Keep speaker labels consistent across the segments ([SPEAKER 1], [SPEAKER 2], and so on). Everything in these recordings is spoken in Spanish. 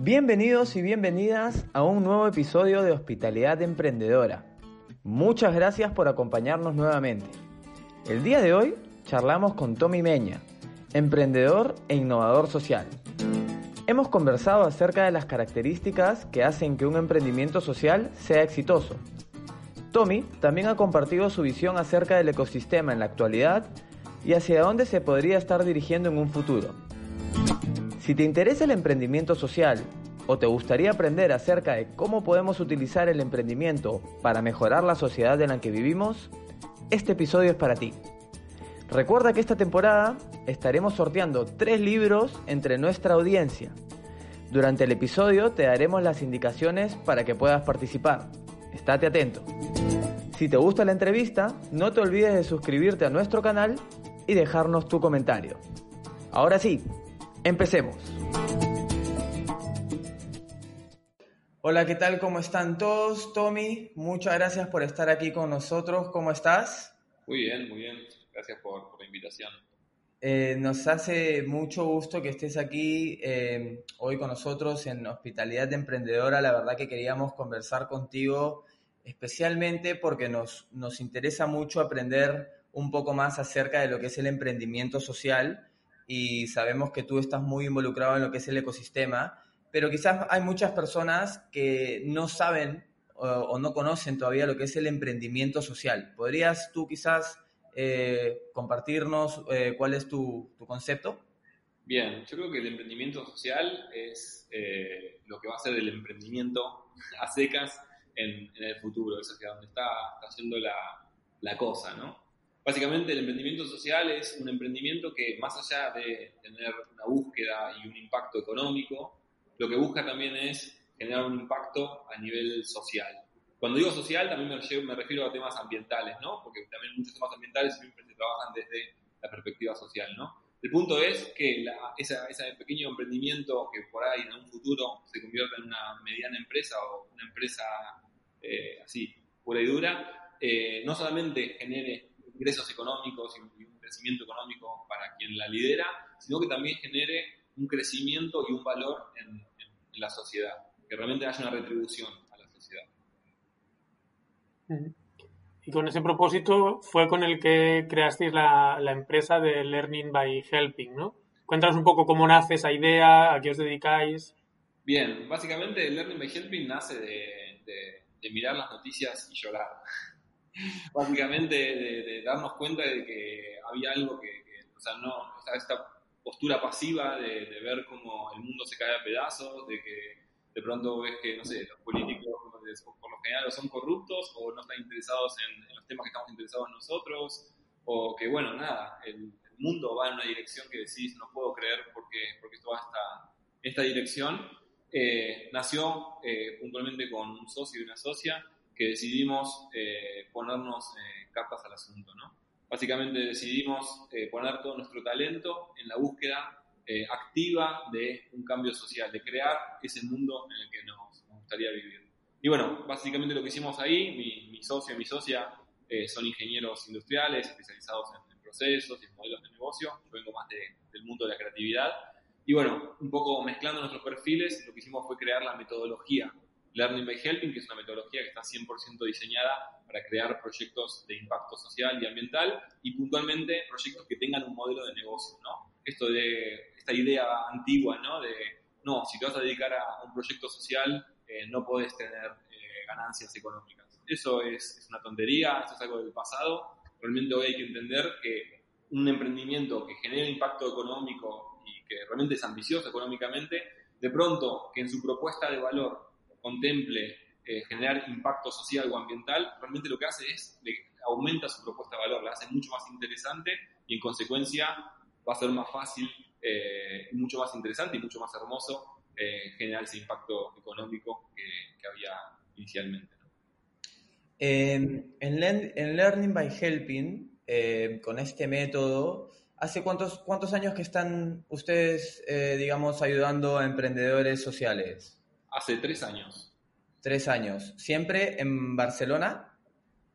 [SPEAKER 1] Bienvenidos y bienvenidas a un nuevo episodio de Hospitalidad Emprendedora. Muchas gracias por acompañarnos nuevamente. El día de hoy charlamos con Tommy Meña, emprendedor e innovador social. Hemos conversado acerca de las características que hacen que un emprendimiento social sea exitoso. Tommy también ha compartido su visión acerca del ecosistema en la actualidad y hacia dónde se podría estar dirigiendo en un futuro. Si te interesa el emprendimiento social o te gustaría aprender acerca de cómo podemos utilizar el emprendimiento para mejorar la sociedad en la que vivimos, este episodio es para ti. Recuerda que esta temporada estaremos sorteando tres libros entre nuestra audiencia. Durante el episodio te daremos las indicaciones para que puedas participar. Estate atento. Si te gusta la entrevista, no te olvides de suscribirte a nuestro canal y dejarnos tu comentario. Ahora sí, Empecemos. Hola, ¿qué tal? ¿Cómo están todos? Tommy, muchas gracias por estar aquí con nosotros. ¿Cómo estás?
[SPEAKER 2] Muy bien, muy bien. Gracias por, la invitación.
[SPEAKER 1] Eh, nos hace mucho gusto que estés aquí eh, hoy con nosotros en Hospitalidad de Emprendedora. La verdad que queríamos conversar contigo especialmente porque nos, nos interesa mucho aprender un poco más acerca de lo que es el emprendimiento social y sabemos que tú estás muy involucrado en lo que es el ecosistema, pero quizás hay muchas personas que no saben o, no conocen todavía lo que es el emprendimiento social. ¿Podrías tú quizás eh, compartirnos eh, cuál es tu, concepto?
[SPEAKER 2] Bien, yo creo que el emprendimiento social es eh, lo que va a ser el emprendimiento a secas en, el futuro, es hacia donde está, está yendo la, la cosa, ¿no? Básicamente el emprendimiento social es un emprendimiento que más allá de tener una búsqueda y un impacto económico, lo que busca también es generar un impacto a nivel social. Cuando digo social también me, refiero a temas ambientales, ¿no? Porque también muchos temas ambientales siempre se trabajan desde la perspectiva social, ¿no? El punto es que ese pequeño emprendimiento que por ahí en un futuro se convierta en una mediana empresa o una empresa eh, así pura y dura, eh, no solamente genere ingresos económicos y un crecimiento económico para quien la lidera, sino que también genere un crecimiento y un valor en, la sociedad, que realmente haya una retribución a la sociedad.
[SPEAKER 3] Y con ese propósito fue con el que creasteis la, empresa de Learning by Helping, ¿no? Cuéntanos un poco cómo nace esa idea, a qué os dedicáis.
[SPEAKER 2] Bien, básicamente Learning by Helping nace de mirar las noticias y llorar. básicamente de, darnos cuenta de que había algo que, o sea, no, esta postura pasiva de, ver cómo el mundo se cae a pedazos, de que de pronto ves que, no sé, los políticos por lo general son corruptos o no están interesados en, los temas que estamos interesados nosotros, o que, bueno, nada, el, mundo va en una dirección que decís, no puedo creer porque, porque esto va esta, esta dirección. Eh, nació eh, puntualmente con un socio y una socia que decidimos eh, ponernos eh, cartas al asunto, ¿no? Básicamente decidimos eh, poner todo nuestro talento en la búsqueda activa de un cambio social, de crear ese mundo en el que nos, gustaría vivir. Y bueno, básicamente lo que hicimos ahí, mi, socio y mi socia son ingenieros industriales especializados en, procesos y en modelos de negocio. Yo vengo más del mundo de la creatividad. Y bueno, un poco mezclando nuestros perfiles, lo que hicimos fue crear la metodología Learning by Helping, que es una metodología que está 100% diseñada para crear proyectos de impacto social y ambiental y puntualmente proyectos que tengan un modelo de negocio, ¿no? Esto de esta idea antigua, ¿no? De, no, si te vas a dedicar a un proyecto social, eh, no puedes tener eh, ganancias económicas. Eso es, una tontería, eso es algo del pasado. Realmente hoy hay que entender que un emprendimiento que genere impacto económico y que realmente es ambicioso económicamente, de pronto que en su propuesta de valor contemple eh, generar impacto social o ambiental, realmente lo que hace es le aumenta su propuesta de valor, la hace mucho más interesante y en consecuencia va a ser más fácil, eh, mucho más interesante y mucho más hermoso eh, generar ese impacto económico que, había inicialmente.
[SPEAKER 1] En, Learning by Helping, con este método, ¿hace cuántos, cuántos años que están ustedes, digamos, ayudando a emprendedores sociales?
[SPEAKER 2] Hace tres años.
[SPEAKER 1] Tres años. ¿Siempre en Barcelona?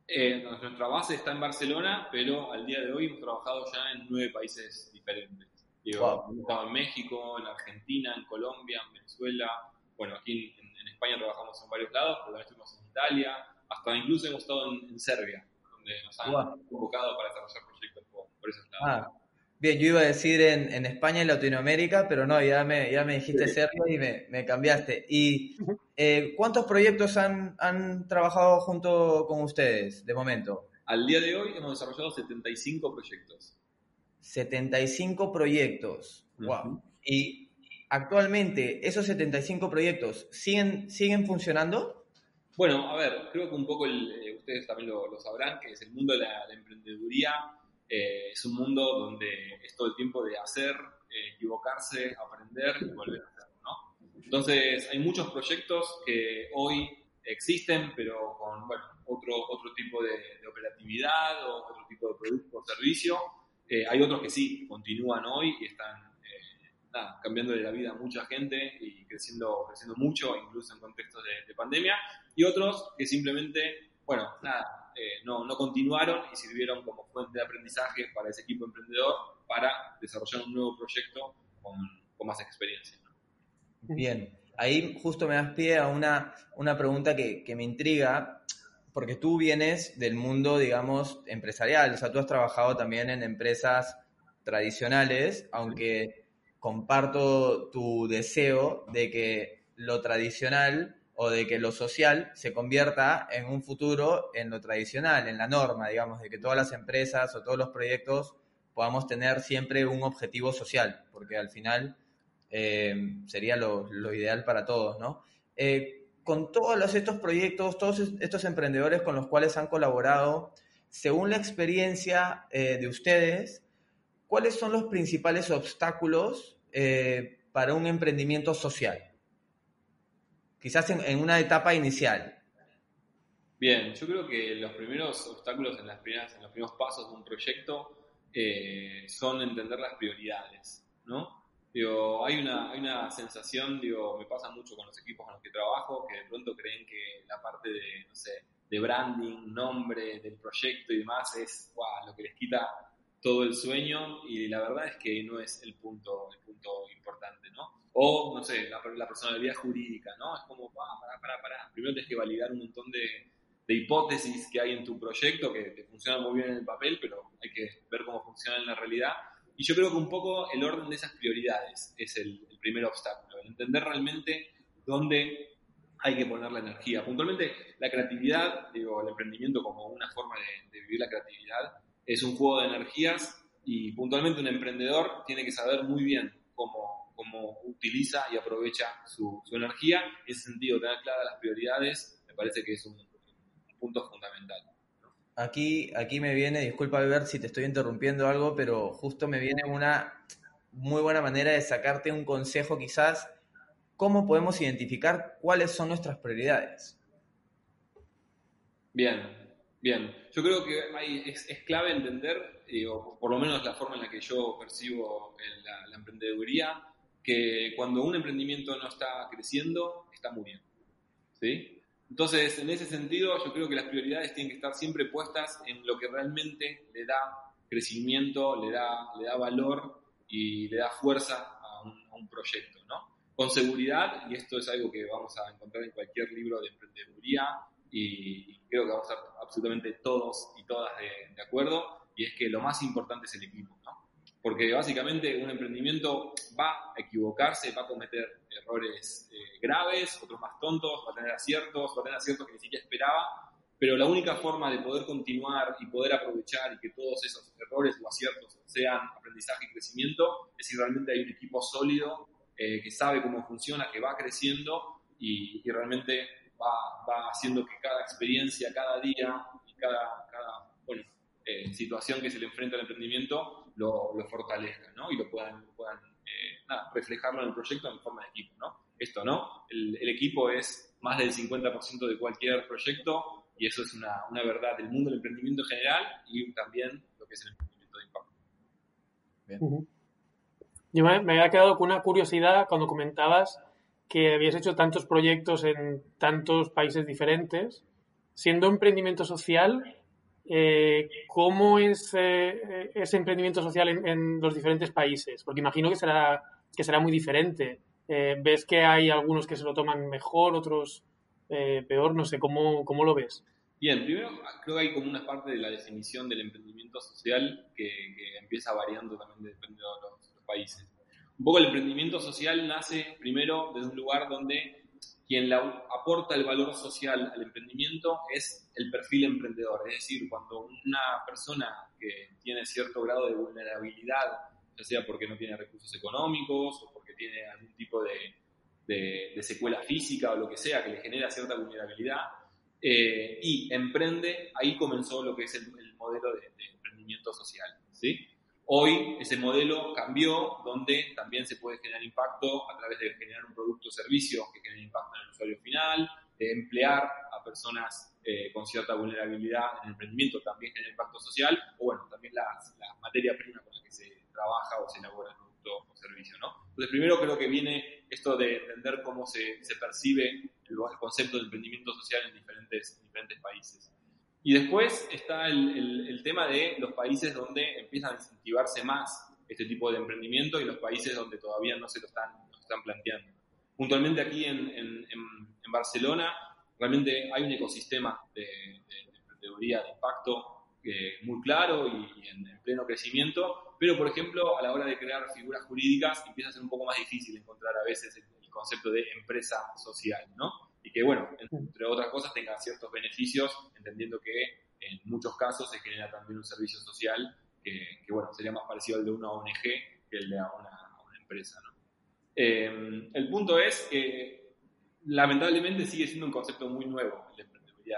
[SPEAKER 2] Eh, nuestra base está en Barcelona, pero al día de hoy hemos trabajado ya en nueve países diferentes. Hemos estado en México, en Argentina, en Colombia, en Venezuela, bueno, aquí en, España trabajamos en varios lados, pero también estuvimos en Italia, hasta incluso hemos estado en, Serbia, donde nos han convocado para desarrollar proyectos por, por esos lados. Ah.
[SPEAKER 1] Bien, yo iba a decir en, España y Latinoamérica, pero no, ya me, ya me dijiste Serbia y me, cambiaste. ¿Y eh, cuántos proyectos han, han trabajado junto con ustedes de momento?
[SPEAKER 2] Al día de hoy hemos desarrollado 75 proyectos.
[SPEAKER 1] 75 proyectos. Wow. Y actualmente, ¿esos 75 proyectos siguen, siguen funcionando?
[SPEAKER 2] Bueno, a ver, creo que un poco eh, ustedes también lo, sabrán, que es el mundo de la, emprendeduría. Eh, es un mundo donde es todo el tiempo de hacer, eh, equivocarse, aprender y volver a hacer, ¿no? Entonces, hay muchos proyectos que hoy existen, pero con, bueno, otro, otro tipo de, operatividad o otro tipo de producto o servicio. hay otros que sí, continúan hoy y están cambiando de la vida a mucha gente y creciendo, creciendo mucho, incluso en contextos de, pandemia, y otros que simplemente, bueno, nada, eh, no, no continuaron y sirvieron como fuente de aprendizaje para ese equipo emprendedor para desarrollar un nuevo proyecto con, con más experiencia.
[SPEAKER 1] Bien, ahí justo me das pie a una, una pregunta que, que me intriga, porque tú vienes del mundo, digamos, empresarial, o sea, tú has trabajado también en empresas tradicionales, aunque comparto tu deseo de que lo tradicional o de que lo social se convierta en un futuro en lo tradicional, en la norma, digamos, de que todas las empresas o todos los proyectos podamos tener siempre un objetivo social, porque al final eh, sería lo, ideal para todos, ¿no? Eh, con todos estos proyectos, todos estos emprendedores con los cuales han colaborado, según la experiencia eh, de ustedes, ¿cuáles son los principales obstáculos para un emprendimiento social? Quizás en, una etapa inicial.
[SPEAKER 2] Bien, yo creo que los primeros obstáculos en, las primeras, en los primeros pasos de un proyecto eh, son entender las prioridades, ¿no? Digo, hay una, hay una sensación, digo, me pasa mucho con los equipos con los que trabajo, que de pronto creen que la parte de, no sé, de branding, nombre del proyecto y demás es lo que les quita todo el sueño y la verdad es que no es el punto, el punto importante, ¿no? O, no sé, la, la personalidad jurídica, ¿no? Es como, para, para, para, para. Primero tienes que validar un montón de, de hipótesis que hay en tu proyecto que, que, funcionan muy bien en el papel, pero hay que ver cómo funcionan en la realidad. Y yo creo que un poco el orden de esas prioridades es el, el primer obstáculo, el entender realmente dónde hay que poner la energía. Puntualmente, la creatividad, digo, el emprendimiento como una forma de, de vivir la creatividad, es un juego de energías y puntualmente un emprendedor tiene que saber muy bien cómo, cómo utiliza y aprovecha su, energía. En ese sentido, tener claras las prioridades me parece que es un, punto fundamental.
[SPEAKER 1] Aquí, aquí me viene, disculpa ver si te estoy interrumpiendo algo, pero justo me viene una muy buena manera de sacarte un consejo quizás, cómo podemos identificar cuáles son nuestras prioridades.
[SPEAKER 2] Bien, Bien, yo creo que es, clave entender, o por lo menos la forma en la que yo percibo la, emprendeduría, que cuando un emprendimiento no está creciendo, está muriendo. ¿sí? Entonces, en ese sentido, yo creo que las prioridades tienen que estar siempre puestas en lo que realmente le da crecimiento, le da, le da valor y le da fuerza a un, a un proyecto. ¿no? Con seguridad, y esto es algo que vamos a encontrar en cualquier libro de emprendeduría, y creo que vamos a absolutamente todos y todas de, acuerdo, y es que lo más importante es el equipo, ¿no? Porque básicamente un emprendimiento va a equivocarse, va a cometer errores eh, graves, otros más tontos, va a tener aciertos, va a tener aciertos que ni siquiera esperaba, pero la única forma de poder continuar y poder aprovechar y que todos esos errores o aciertos sean aprendizaje y crecimiento es si realmente hay un equipo sólido eh, que sabe cómo funciona, que va creciendo y, y realmente va, haciendo que cada experiencia, cada día y cada, cada eh, situación que se le enfrenta al emprendimiento lo, lo fortalezca ¿no? y lo puedan, puedan eh, reflejarlo en el proyecto en forma de equipo. ¿no? Esto, ¿no? El, el equipo es más del 50% de cualquier proyecto y eso es una, una, verdad del mundo del emprendimiento en general y también lo que es el emprendimiento de impacto.
[SPEAKER 3] Bien. Yo me, me había quedado con una curiosidad cuando comentabas que habías hecho tantos proyectos en tantos países diferentes. Siendo emprendimiento social, eh, ¿cómo es ese emprendimiento social en, los diferentes países? Porque imagino que será, que será muy diferente. Eh, ¿Ves que hay algunos que se lo toman mejor, otros eh, peor? No sé, ¿cómo, ¿cómo lo ves?
[SPEAKER 2] Bien, primero creo que hay como una parte de la definición del emprendimiento social que, empieza variando también dependiendo de los, países. Un poco el emprendimiento social nace primero desde un lugar donde quien aporta el valor social al emprendimiento es el perfil emprendedor, es decir, cuando una persona que tiene cierto grado de vulnerabilidad, ya sea porque no tiene recursos económicos o porque tiene algún tipo de, de, secuela física o lo que sea que le genera cierta vulnerabilidad, eh, y emprende, ahí comenzó lo que es el, modelo de, de, emprendimiento social. ¿sí? Hoy ese modelo cambió, donde también se puede generar impacto a través de generar un producto o servicio que genere impacto en el usuario final, de emplear a personas eh, con cierta vulnerabilidad en el emprendimiento, también genera impacto social, o bueno, también la, materia prima con la que se trabaja o se elabora el producto o servicio, ¿no? Entonces, primero creo que viene esto de entender cómo se, percibe el, concepto de emprendimiento social en diferentes países. Y después está el, el, tema de los países donde empiezan a incentivarse más este tipo de emprendimiento y los países donde todavía no se lo están, están planteando. Puntualmente aquí en, en, en, Barcelona realmente hay un ecosistema de, de, emprendeduría de impacto eh, muy claro y, en, pleno crecimiento, pero por ejemplo a la hora de crear figuras jurídicas empieza a ser un poco más difícil encontrar a veces el, el concepto de empresa social, ¿no? Y que, bueno, entre otras cosas tenga ciertos beneficios, entendiendo que en muchos casos se genera también un servicio social que, bueno, sería más parecido al de una ONG que el de una, una empresa, ¿no? eh, el punto es que lamentablemente sigue siendo un concepto muy nuevo, la emprendeduría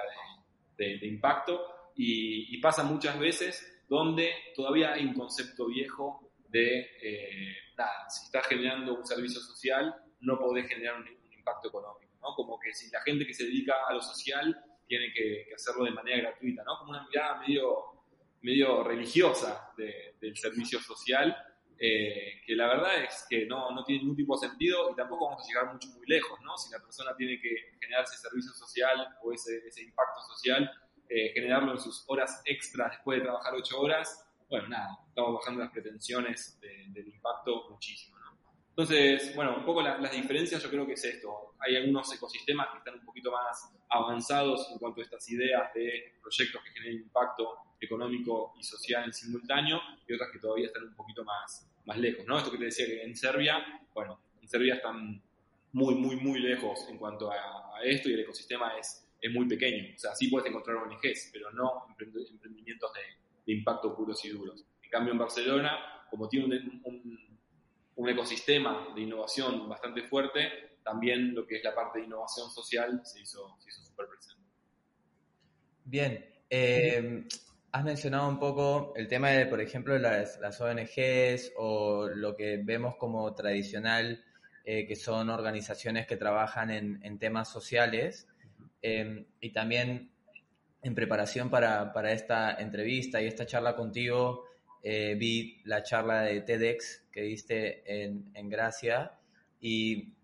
[SPEAKER 2] de, de, impacto, y, y, pasa muchas veces donde todavía hay un concepto viejo de, eh, nada, si estás generando un servicio social, no podés generar un, un impacto económico. Como que si la gente que se dedica a lo social tiene que, hacerlo de manera gratuita. Como una mirada medio, religiosa del servicio social, eh, que la verdad es que no, no tiene ningún tipo de sentido y tampoco vamos a llegar mucho muy lejos, ¿no? Si la persona tiene que generar ese servicio social o ese, ese impacto social, eh, generarlo en sus horas extras después de trabajar ocho horas, bueno, nada, estamos bajando las pretensiones del impacto muchísimo. Entonces, bueno, un poco las diferencias yo creo que es esto. Hay algunos ecosistemas que están un poquito más avanzados en cuanto a estas ideas de proyectos que generen impacto económico y social en simultáneo y otras que todavía están un poquito más, más lejos, ¿no? Esto que te decía que en Serbia, bueno, en Serbia están muy, muy, muy lejos en cuanto a, esto y el ecosistema es, es muy pequeño. O sea, sí puedes encontrar ONGs, pero no emprendimientos de, de impacto puros y duros. En cambio, en Barcelona, como tiene un, un un ecosistema de innovación bastante fuerte, también lo que es la parte de innovación social se hizo, se hizo súper presente.
[SPEAKER 1] Bien, eh, has mencionado un poco el tema de, por ejemplo, las, las ONGs o lo que vemos como tradicional, eh, que son organizaciones que trabajan en, temas sociales. Eh, y también en preparación para, para, esta entrevista y esta charla contigo, eh, vi la charla de TEDx que diste en, en Gracia y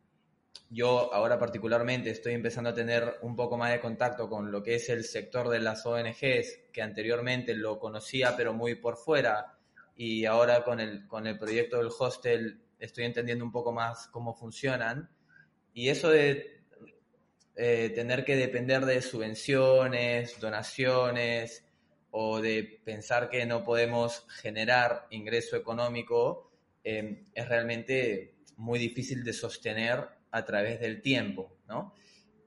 [SPEAKER 1] yo ahora particularmente estoy empezando a tener un poco más de contacto con lo que es el sector de las ONGs, que anteriormente lo conocía pero muy por fuera y ahora con el, con el proyecto del hostel estoy entendiendo un poco más cómo funcionan. Y eso de eh, tener que depender de subvenciones, donaciones, o de pensar que no podemos generar ingreso económico eh, es realmente muy difícil de sostener a través del tiempo, ¿no?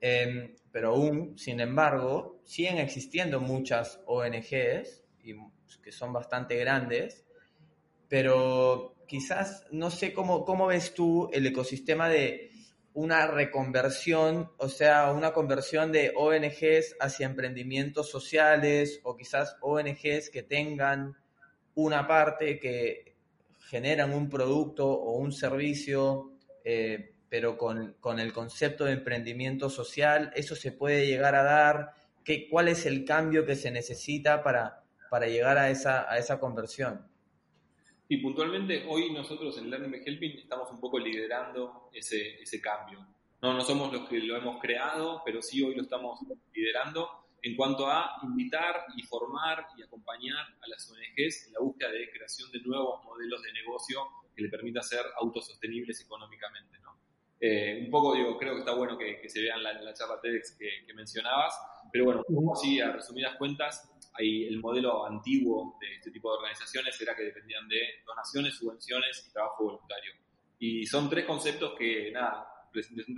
[SPEAKER 1] Eh, pero aún, sin embargo, siguen existiendo muchas ONGs y que son bastante grandes, pero quizás no sé cómo, cómo ves tú el ecosistema de una reconversión, o sea, una conversión de ONGs hacia emprendimientos sociales o quizás ONGs que tengan una parte que generan un producto o un servicio, eh, pero con, con, el concepto de emprendimiento social, ¿eso se puede llegar a dar? ¿Qué, ¿Cuál es el cambio que se necesita para, para llegar a esa, a esa conversión?
[SPEAKER 2] Y puntualmente hoy nosotros en Learning by Helping estamos un poco liderando ese, ese cambio. No, no somos los que lo hemos creado, pero sí hoy lo estamos liderando en cuanto a invitar y formar y acompañar a las ONGs en la búsqueda de creación de nuevos modelos de negocio que le permita ser autosostenibles económicamente. ¿no? Eh, un poco, digo, creo que está bueno que, se vean la, la charla TEDx que, mencionabas, pero bueno, así a resumidas cuentas, hay el modelo antiguo de este tipo de organizaciones era que dependían de donaciones, subvenciones y trabajo voluntario. Y son tres conceptos que, nada,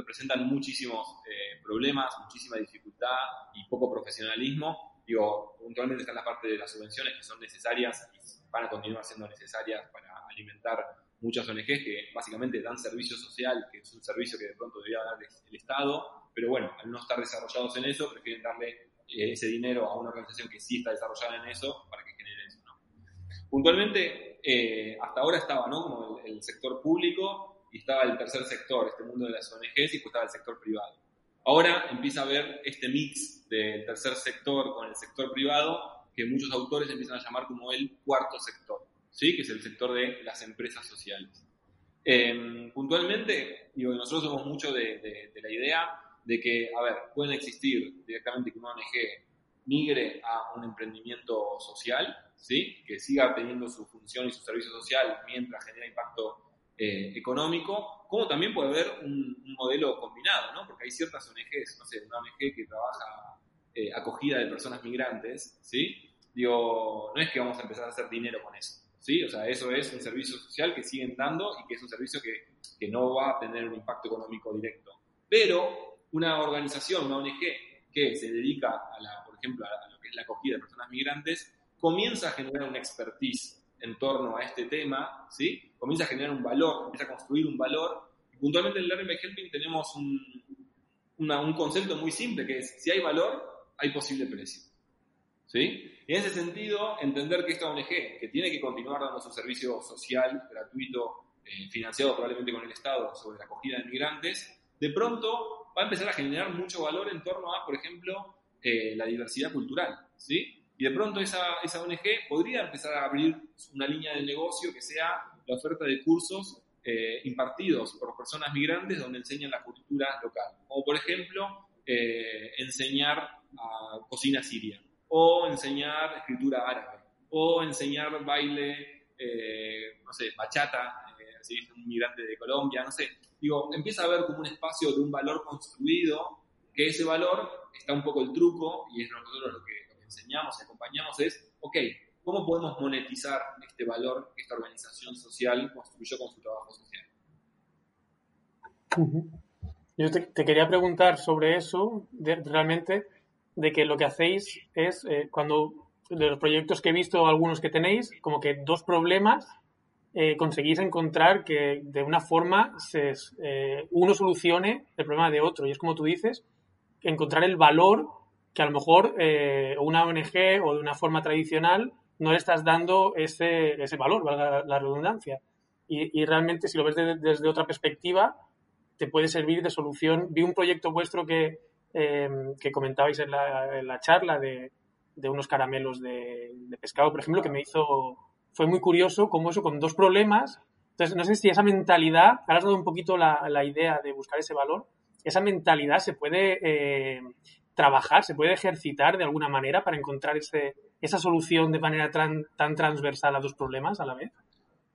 [SPEAKER 2] presentan muchísimos eh, problemas, muchísima dificultad y poco profesionalismo. Digo, puntualmente está en la parte de las subvenciones que son necesarias y van a continuar siendo necesarias para alimentar muchas ONGs que básicamente dan servicio social, que es un servicio que de pronto debería dar el Estado, pero bueno, al no estar desarrollados en eso, prefieren darle eh, ese dinero a una organización que sí está desarrollada en eso para que genere eso. ¿no? Puntualmente, eh, hasta ahora estaba ¿no? como el, sector público y estaba el tercer sector, este mundo de las ONGs, y después estaba el sector privado. Ahora empieza a haber este mix del tercer sector con el sector privado que muchos autores empiezan a llamar como el cuarto sector. ¿sí? que es el sector de las empresas sociales. Em, puntualmente, digo, nosotros somos mucho de, la idea de que, a ver, pueden existir directamente que una ONG migre a un emprendimiento social, ¿sí? que siga teniendo su función y su servicio social mientras genera impacto eh, económico, como también puede haber un, modelo combinado, ¿no? porque hay ciertas ONGs, no sé, una ONG que trabaja eh, acogida de personas migrantes, ¿sí? Digo, no es que vamos a empezar a hacer dinero con eso. ¿sí? O sea, eso es un servicio social que siguen dando y que es un servicio que, que no va a tener un impacto económico directo. Pero una organización, una ONG que se dedica, por ejemplo, a, lo que es la acogida de personas migrantes, comienza a generar una expertise en torno a este tema, ¿sí? Comienza a generar un valor, empieza a construir un valor. Y puntualmente en Learning by Helping tenemos un, un concepto muy simple, que es, si hay valor, hay posible precio. ¿Sí? En ese sentido, entender que esta ONG, que tiene que continuar dando su servicio social, gratuito, eh, financiado probablemente con el Estado sobre la acogida de migrantes, de pronto va a empezar a generar mucho valor en torno a, por ejemplo, eh, la diversidad cultural. ¿sí? Y de pronto esa, esa ONG podría empezar a abrir una línea de negocio que sea la oferta de cursos eh, impartidos por personas migrantes donde enseñan la cultura local. O, por ejemplo, enseñar a cocina siria o enseñar escritura árabe, o enseñar baile, eh, no sé, bachata, eh, si es un migrante de Colombia, no sé. Digo, empieza a haber como un espacio de un valor construido, que ese valor está un poco el truco, y es nosotros lo que, enseñamos y acompañamos, es, ok, ¿cómo podemos monetizar este valor que esta organización social construyó con su trabajo social?
[SPEAKER 3] Yo te, te, quería preguntar sobre eso, de, realmente, de que lo que hacéis es, eh, cuando de los proyectos que he visto, algunos que tenéis, como que dos problemas eh, conseguís encontrar que de una forma se, eh, uno solucione el problema de otro. Y es como tú dices, encontrar el valor que a lo mejor una ONG o de una forma tradicional no le estás dando ese, ese valor, valga la redundancia. Y, realmente, si lo ves desde otra perspectiva, te puede servir de solución. Vi un proyecto vuestro que, Em, que comentabais en la, charla de, unos caramelos de, pescado, por ejemplo, que me hizo, fue muy curioso como eso con dos problemas. Entonces, no sé si esa mentalidad, ahora has dado un poquito la, idea de buscar ese valor, esa mentalidad se puede eh, trabajar, se puede ejercitar de alguna manera para encontrar ese, esa solución de manera tan, tan transversal a dos problemas a la vez.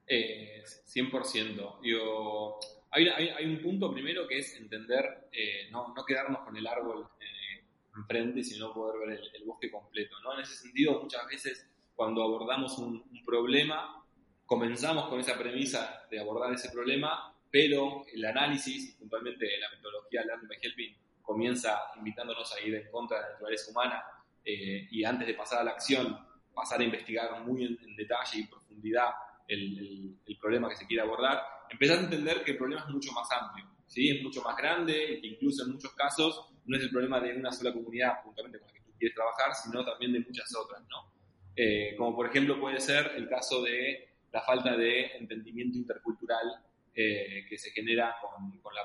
[SPEAKER 2] Eh, 100%. Yo, hay, un punto primero que es entender, eh, no, quedarnos con el árbol eh, enfrente, sino poder ver el, bosque completo. ¿no? En ese sentido, muchas veces cuando abordamos un, problema, comenzamos con esa premisa de abordar ese problema, pero el análisis, puntualmente la metodología Learning by Helping, comienza invitándonos a ir en contra de la naturaleza humana eh, y antes de pasar a la acción, pasar a investigar muy en, detalle y en profundidad el, el, problema que se quiere abordar, empezás a entender que el problema es mucho más amplio, ¿sí? es mucho más grande y que incluso en muchos casos no es el problema de una sola comunidad puntualmente con la que tú quieres trabajar, sino también de muchas otras, ¿no? Eh, como por ejemplo puede ser el caso de la falta de entendimiento intercultural eh, que se genera con, con la,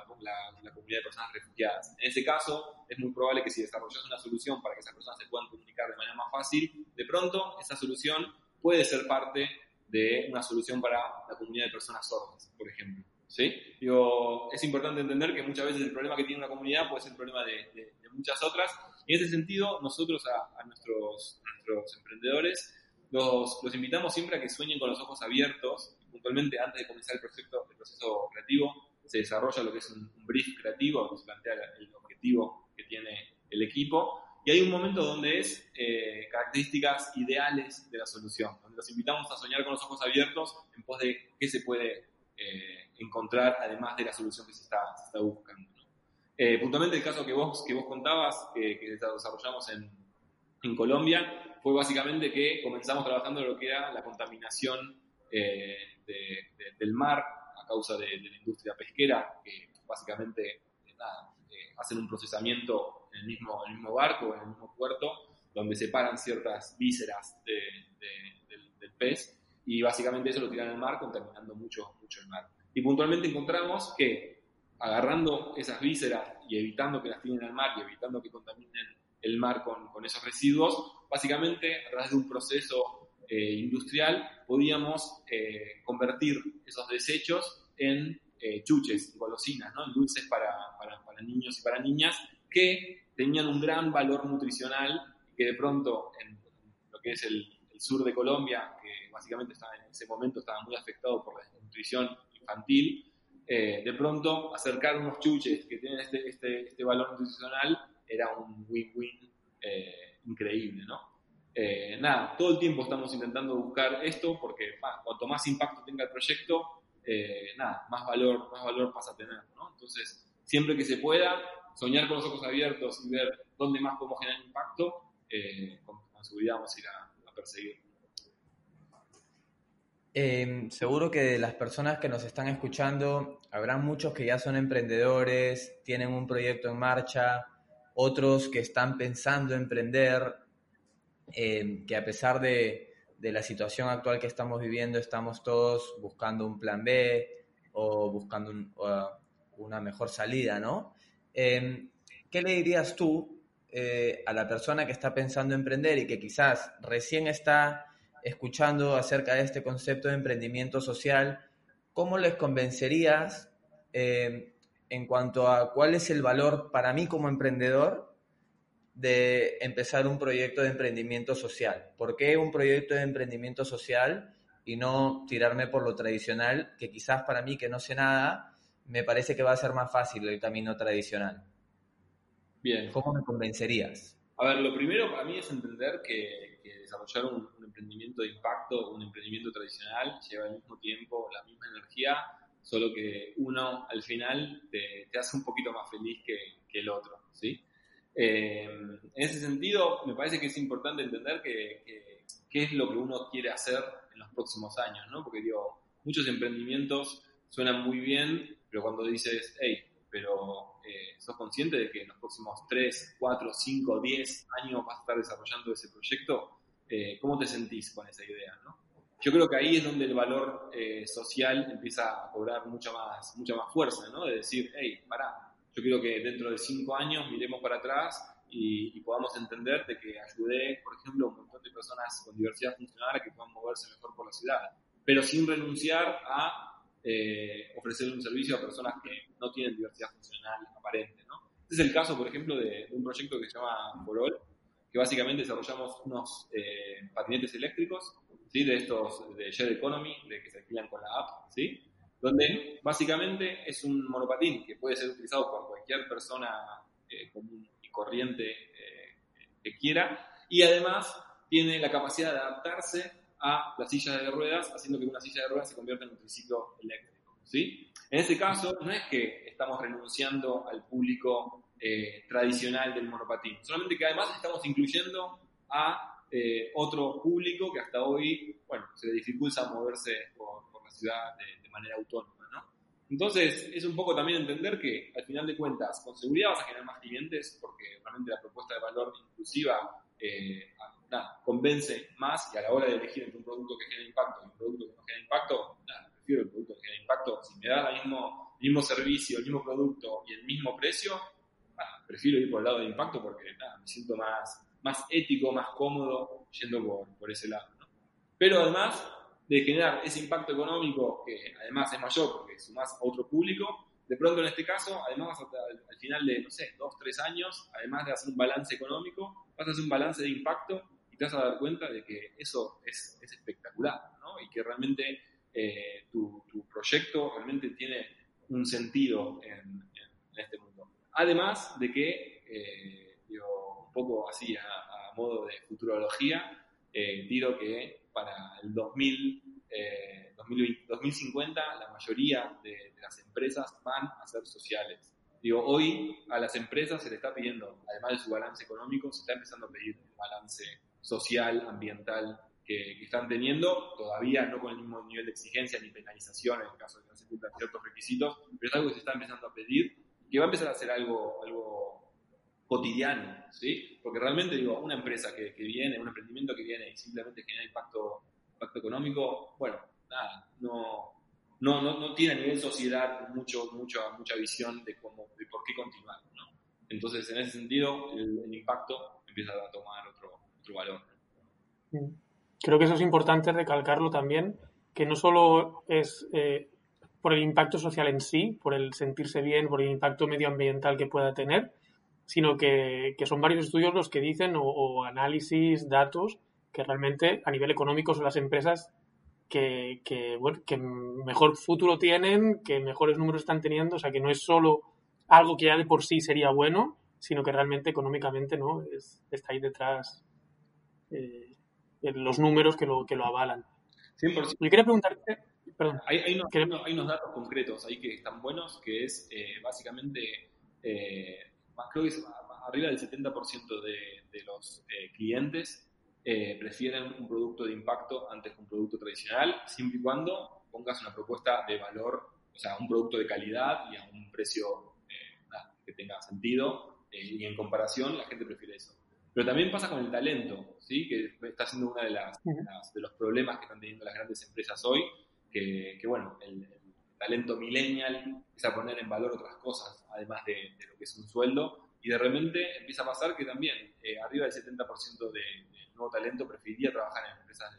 [SPEAKER 2] la, comunidad de personas refugiadas. En ese caso, es muy probable que si desarrollas una solución para que esas personas se puedan comunicar de manera más fácil, de pronto esa solución puede ser parte de una solución para la comunidad de personas sordas, por ejemplo. ¿sí? Digo, es importante entender que muchas veces el problema que tiene una comunidad puede ser el problema de, muchas otras. Y en ese sentido, nosotros a, nuestros, emprendedores los, invitamos siempre a que sueñen con los ojos abiertos, puntualmente antes de comenzar el proceso creativo, se desarrolla lo que es un, brief creativo, donde se plantea el objetivo que tiene el equipo, y hay un momento donde es eh, características ideales de la solución, donde los invitamos a soñar con los ojos abiertos en pos de qué se puede eh, encontrar además de la solución que se está, buscando. Eh, puntualmente el caso que vos, que vos contabas, que, que desarrollamos en, en, Colombia, fue básicamente que comenzamos trabajando en lo que era la contaminación del mar a causa de, la industria pesquera, que básicamente nada, hacen un procesamiento en el mismo, el mismo barco, en el mismo puerto, donde separan ciertas vísceras del, pez y básicamente eso lo tiran al mar contaminando mucho, mucho el mar. Y puntualmente encontramos que agarrando esas vísceras y evitando que las tiren al mar y evitando que contaminen el mar con, con esos residuos, básicamente a través de un proceso eh, industrial podíamos eh, convertir esos desechos en eh, chuches, golosinas, ¿no? dulces para, para, niños y para niñas que tenían un gran valor nutricional y que de pronto en lo que es el, sur de Colombia, que básicamente estaba en ese momento estaba muy afectado por la nutrición infantil, eh, de pronto acercar unos chuches que tienen este, este, este valor nutricional era un win-win eh, increíble, ¿no? nada, todo el tiempo estamos intentando buscar esto porque cuanto más impacto tenga el proyecto, eh, nada, más valor, más valor pasa a tener, ¿no? Entonces, siempre que se pueda, soñar con los ojos abiertos y ver dónde más podemos generar impacto, eh, con, seguridad vamos a ir a, perseguir.
[SPEAKER 1] Em, seguro que las personas que nos están escuchando, habrá muchos que ya son emprendedores, tienen un proyecto en marcha, otros que están pensando emprender, em, que a pesar de, de la situación actual que estamos viviendo, estamos todos buscando un plan B o buscando una mejor salida, ¿no? Em, ¿Qué le dirías tú eh, a la persona que está pensando emprender y que quizás recién está escuchando acerca de este concepto de emprendimiento social? ¿Cómo les convencerías em, en cuanto a cuál es el valor para mí como emprendedor de empezar un proyecto de emprendimiento social. ¿Por qué un proyecto de emprendimiento social y no tirarme por lo tradicional, que quizás para mí que no sé nada, me parece que va a ser más fácil el camino tradicional?
[SPEAKER 2] Bien.
[SPEAKER 1] ¿Cómo me convencerías?
[SPEAKER 2] A ver, lo primero para mí es entender que, desarrollar un, emprendimiento de impacto, un emprendimiento tradicional, lleva al mismo tiempo la misma energía, solo que uno al final te, hace un poquito más feliz que, que el otro, ¿sí? Eh, en ese sentido, me parece que es importante entender qué que, es lo que uno quiere hacer en los próximos años, ¿no? Porque digo, muchos emprendimientos suenan muy bien, pero cuando dices, hey, pero eh, sos consciente de que en los próximos 3, 4, 5, 10 años vas a estar desarrollando ese proyecto, eh, ¿cómo te sentís con esa idea, no? Yo creo que ahí es donde el valor social empieza a cobrar mucha más, mucha más fuerza, ¿no? De decir, hey, pará, yo quiero que dentro de cinco años miremos para atrás y, podamos entender de que ayudé, por ejemplo, a un montón de personas con diversidad funcional a que puedan moverse mejor por la ciudad, pero sin renunciar a eh, ofrecer un servicio a personas que no tienen diversidad funcional aparente. ¿no? Este es el caso, por ejemplo, de, un proyecto que se llama Forol, que básicamente desarrollamos unos eh, patinetes eléctricos, ¿sí? de estos de Share Economy, de que se alquilan con la app, ¿sí? donde básicamente es un monopatín que puede ser utilizado por cualquier persona eh, común y corriente eh, que quiera, y además tiene la capacidad de adaptarse a la silla de ruedas, haciendo que una silla de ruedas se convierta en un triciclo eléctrico. ¿sí? En ese caso, no es que estamos renunciando al público eh, tradicional del monopatín, solamente que además estamos incluyendo a otro público que hasta hoy, bueno, se le dificulta moverse por, la ciudad de, manera autónoma, ¿no? Entonces, es un poco también entender que, al final de cuentas, con seguridad vas a generar más clientes porque realmente la propuesta de valor inclusiva eh, convence más y a la hora de elegir entre un producto que genera impacto y un producto que no genera impacto, prefiero el producto que genera impacto. Si me da el mismo, mismo servicio, el mismo producto y el mismo precio, prefiero ir por el lado de impacto porque me siento más, más ético, más cómodo yendo por, por ese lado. ¿no? Pero además, de generar ese impacto económico que además es mayor porque sumás a otro público, de pronto en este caso, además al, final de, no sé, dos, tres años, además de hacer un balance económico, vas a hacer un balance de impacto y te vas a dar cuenta de que eso es, es espectacular, ¿no? Y que realmente eh, tu, tu, proyecto realmente tiene un sentido en, este mundo. Además de que, eh, digo, un poco así a, modo de futurología, eh, que para el 2000, 2050 la mayoría de, las empresas van a ser sociales. Digo, hoy a las empresas se le está pidiendo, además de su balance económico, se está empezando a pedir el balance social, ambiental que, están teniendo, todavía no con el mismo nivel de exigencia ni penalización en el caso de que no se cumplan ciertos requisitos, pero es algo que se está empezando a pedir que va a empezar a ser algo, algo cotidiano, ¿sí? Porque realmente, digo, una empresa que, viene, un emprendimiento que viene y simplemente genera impacto, impacto económico, bueno, nada, no, no, no, no tiene a nivel sociedad mucho, mucho, mucha visión de cómo, de por qué continuar, ¿no? Entonces, en ese sentido, el, impacto empieza a tomar otro, otro valor.
[SPEAKER 3] Creo que eso es importante recalcarlo también, que no solo es eh, por el impacto social en sí, por el sentirse bien, por el impacto medioambiental que pueda tener, sino que, son varios estudios los que dicen, o, análisis, datos, que realmente a nivel económico son las empresas que, que, que mejor futuro tienen, que mejores números están teniendo, o sea, que no es solo algo que ya de por sí sería bueno, sino que realmente económicamente no está ahí detrás eh, los números que lo, que lo avalan. 100%. Yo quería preguntarte, perdón.
[SPEAKER 2] Hay, hay, unos, hay, unos, datos concretos ahí que están buenos, que es eh, básicamente, eh, creo que es arriba del 70% de, de los eh, clientes prefieren un producto de impacto antes que un producto tradicional, siempre y cuando pongas una propuesta de valor, o sea, un producto de calidad y a un precio que tenga sentido, y en comparación la gente prefiere eso. Pero también pasa con el talento, ¿sí? que está siendo uno de, las, de los problemas que están teniendo las grandes empresas hoy, que, bueno, el, talento millennial empieza a poner en valor otras cosas, además de, lo que es un sueldo, y de repente empieza a pasar que también eh, arriba del 70% de, nuevo talento preferiría trabajar en empresas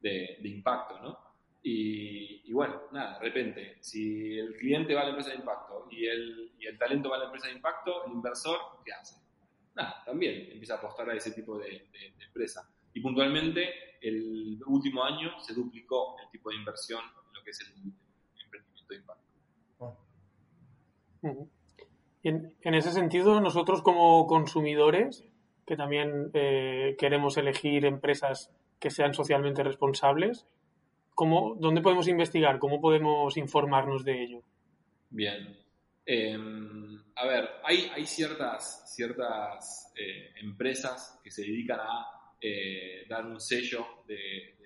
[SPEAKER 2] de, impacto, ¿no? Y, bueno, nada, de repente, si el cliente va a la empresa de impacto y el, y el talento va a la empresa de impacto, el inversor, ¿qué hace? nada, también empieza a apostar a ese tipo de, empresa. Y puntualmente, el último año se duplicó el tipo de inversión en lo que es el, emprendimiento de impacto.
[SPEAKER 3] En, en, ese sentido, nosotros como consumidores, que también eh, queremos elegir empresas que sean socialmente responsables, ¿cómo, ¿dónde podemos investigar? ¿Cómo podemos informarnos de ello?
[SPEAKER 2] Bien. Em, a ver, hay, hay ciertas ciertas eh, empresas que se dedican a eh, dar un sello de,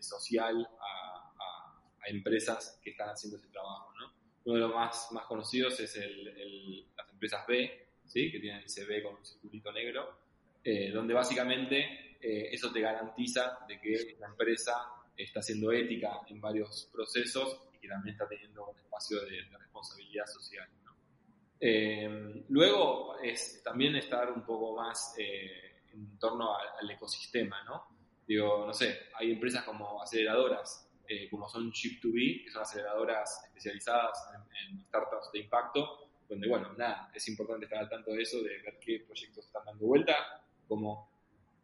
[SPEAKER 2] social a, empresas que están haciendo ese trabajo. Uno de los más, más conocidos es el, las empresas B, ¿sí? que tienen ese B con un circulito negro, eh, donde básicamente eso te garantiza de que la empresa está siendo ética en varios procesos y que también está teniendo un espacio de responsabilidad social. Eh, luego es también estar un poco más eh, en torno al, ecosistema, ¿no? Digo, no sé, hay empresas como aceleradoras, eh, como son Chip2B, que son aceleradoras especializadas en, startups de impacto, donde, bueno, nada, es importante estar al tanto de eso, de ver qué proyectos están dando vuelta, como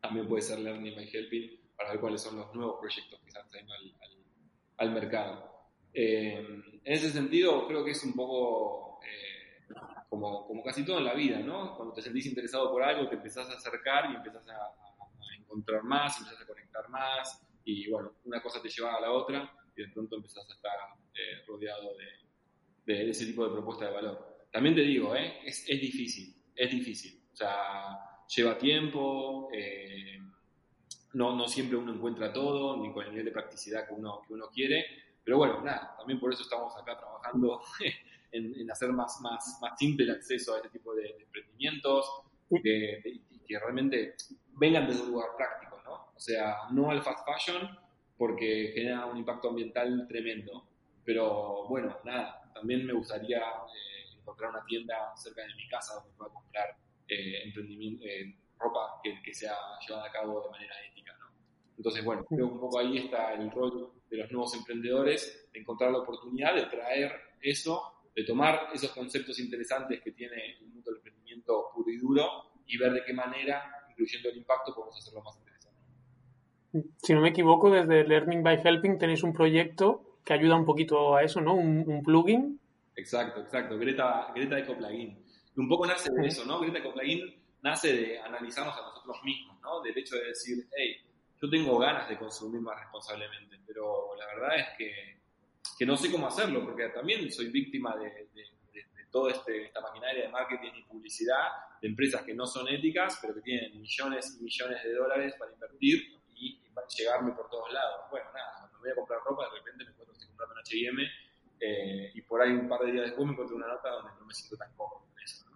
[SPEAKER 2] también puede ser Learning by Helping, para ver cuáles son los nuevos proyectos que están trayendo al, al mercado. en ese sentido, creo que es un poco como, como casi todo en la vida, ¿no? Cuando te sentís interesado por algo, te empezás a acercar y empezás a, encontrar más, empezás a conectar más, y bueno, una cosa te lleva a la otra, y de pronto empezás a estar eh, rodeado de, de, ese tipo de propuesta de valor. También te digo, ¿eh? es, es difícil, es difícil. O sea, lleva tiempo, eh, no, no siempre uno encuentra todo, ni con el nivel de practicidad que uno, que uno quiere, pero bueno, nada, también por eso estamos acá trabajando en, hacer más, más, más simple el acceso a este tipo de, emprendimientos, que, que realmente vengan desde un lugar práctico, ¿no? O sea, no al fast fashion porque genera un impacto ambiental tremendo, pero bueno, nada, también me gustaría eh, encontrar una tienda cerca de mi casa donde pueda comprar eh, emprendimiento, eh, ropa que, que, sea llevada a cabo de manera ética, ¿no? Entonces, bueno, creo que un poco ahí está el rol de los nuevos emprendedores, de encontrar la oportunidad de traer eso de tomar esos conceptos interesantes que tiene el mundo del emprendimiento puro y duro y ver de qué manera, incluyendo el impacto, podemos hacerlo más interesante.
[SPEAKER 3] Si no me equivoco, desde Learning by Helping tenéis un proyecto que ayuda un poquito a eso, ¿no? Un, plugin.
[SPEAKER 2] Exacto, exacto. Greta, Greta Ecoplugin. Un poco nace de eso, ¿no? Greta Ecoplugin nace de analizarnos a nosotros mismos, ¿no? Del hecho de decir, hey, yo tengo ganas de consumir más responsablemente, pero la verdad es que, que no sé cómo hacerlo, porque también soy víctima de, de, toda este, esta maquinaria de marketing y publicidad de empresas que no son éticas, pero que tienen millones y millones de dólares para invertir y, para llegarme por todos lados. Bueno, nada, cuando voy a comprar ropa, de repente me encuentro estoy comprando un H&M y por ahí un par de días después me encuentro una nota donde no me siento tan cómodo con eso.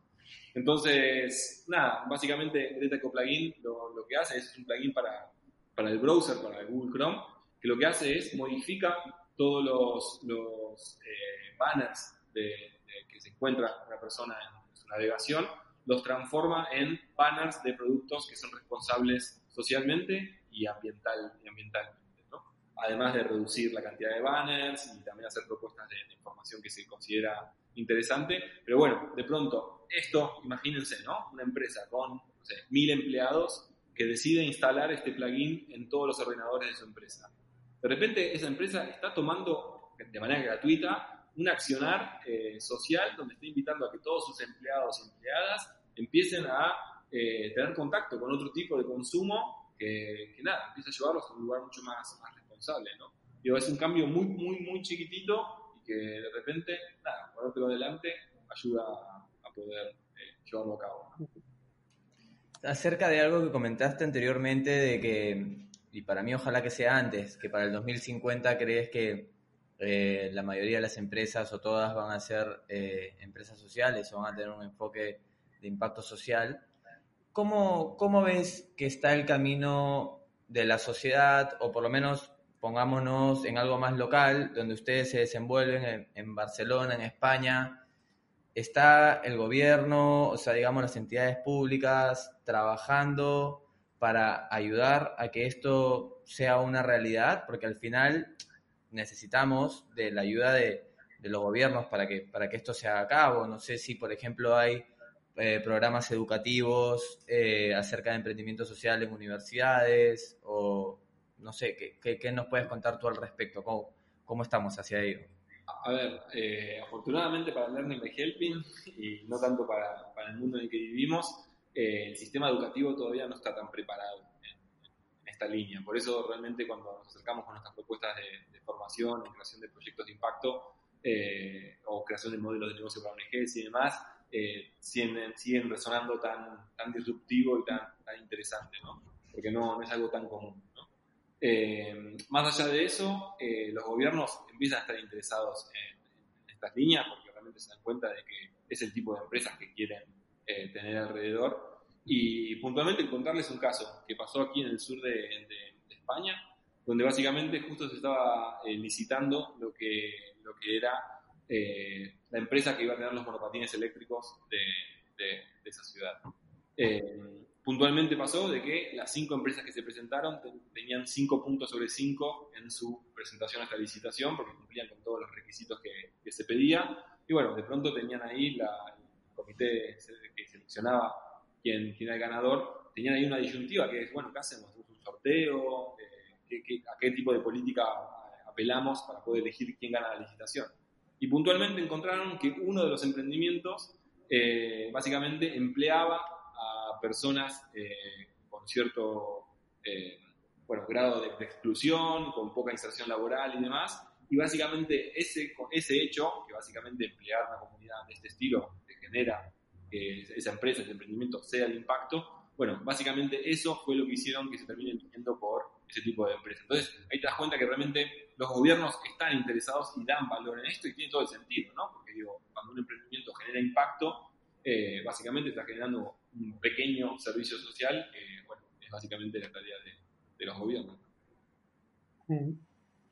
[SPEAKER 2] Entonces, nada, básicamente Greta Ecoplugin lo, lo que hace es un plugin para para el browser, para el Google Chrome, que lo que hace es modifica todos los, eh, banners de, que se encuentra una persona en su navegación, los transforma en banners de productos que son responsables socialmente y, ambiental, y ambientalmente. Además de reducir la cantidad de banners y también hacer propuestas de, información que se considera interesante. Pero bueno, de pronto, esto, imagínense, ¿no? Una empresa con no mil empleados que decide instalar este plugin en todos los ordenadores de su empresa. De repente esa empresa está tomando de manera gratuita un accionar eh, social donde está invitando a que todos sus empleados y empleadas empiecen a eh, tener contacto con otro tipo de consumo que, nada, empieza a llevarlos a un lugar mucho más, más responsable, ¿no? Digo, es un cambio muy, muy, muy chiquitito y que de repente, nada, ponértelo adelante ayuda a, poder eh, llevarlo a cabo
[SPEAKER 1] acerca de algo que comentaste anteriormente de que, y para mí ojalá que sea antes, que para el 2050 crees que eh, la mayoría de las empresas o todas van a ser eh, empresas sociales o van a tener un enfoque de impacto social. ¿Cómo, ¿Cómo ves que está el camino de la sociedad, o por lo menos pongámonos en algo más local, donde ustedes se desenvuelven en, en Barcelona, en España? está el gobierno, o sea, digamos las entidades públicas trabajando para ayudar a que esto sea una realidad, porque al final necesitamos de la ayuda de, los gobiernos para que, para que esto se haga a cabo. No sé si, por ejemplo, hay eh, programas educativos eh, acerca de emprendimiento social en universidades o no sé, ¿qué, qué, nos puedes contar tú al respecto? ¿Cómo, cómo estamos hacia ello?
[SPEAKER 2] A ver, eh, afortunadamente para Learning by Helping y no tanto para, para el mundo en el que vivimos, eh, el sistema educativo todavía no está tan preparado en, esta línea. Por eso realmente cuando nos acercamos con nuestras propuestas de, formación, en creación de proyectos de impacto eh, o creación de modelos de negocio para ONGs y demás, siguen, siguen, resonando tan, tan disruptivo y tan, tan interesante, ¿no? Porque no, no es algo tan común. Eh, más allá de eso, eh, los gobiernos empiezan a estar interesados en, estas líneas porque realmente se dan cuenta de que es el tipo de empresas que quieren eh, tener alrededor. Y puntualmente contarles un caso que pasó aquí en el sur de, España, donde básicamente justo se estaba licitando lo que, lo que era la empresa que iba a tener los monopatines eléctricos de, esa ciudad puntualmente pasó de que las cinco empresas que se presentaron tenían cinco puntos sobre cinco en su presentación a esta licitación porque cumplían con todos los requisitos que, se pedía. Y bueno, de pronto tenían ahí la, comité que seleccionaba quién, quién, era el ganador, tenían ahí una disyuntiva que es, bueno, ¿qué hacemos? ¿Un sorteo? Eh, a qué tipo de política apelamos para poder elegir quién gana la licitación? Y puntualmente encontraron que uno de los emprendimientos eh, básicamente empleaba personas eh, con cierto eh, bueno, grado de, exclusión, con poca inserción laboral y demás. Y básicamente ese, ese hecho, que básicamente emplear una comunidad de este estilo, genera que esa empresa, ese emprendimiento sea de impacto, bueno, básicamente eso fue lo que hicieron que se termine eligiendo por ese tipo de empresas. Entonces, ahí te das cuenta que realmente los gobiernos están interesados y dan valor en esto y tiene todo el sentido, ¿no? Porque digo, cuando un emprendimiento genera impacto, eh, básicamente está generando un pequeño servicio social que, bueno, es básicamente la tarea de, los gobiernos.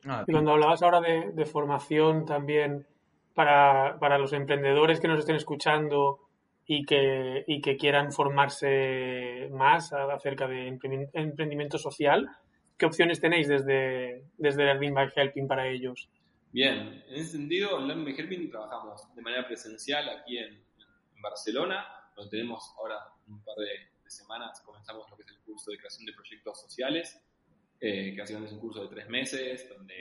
[SPEAKER 3] Ah, y cuando hablabas ahora de, formación también para, para, los emprendedores que nos estén escuchando y que, y que quieran formarse más acerca de emprendimiento social, ¿qué opciones tenéis desde, desde Learning by Helping para ellos?
[SPEAKER 2] Bien, en ese sentido, en Learning by Helping trabajamos de manera presencial aquí en, en Barcelona. Lo tenemos ahora un par de, semanas, comenzamos lo que es el curso de creación de proyectos sociales, eh, que básicamente es un curso de tres meses, donde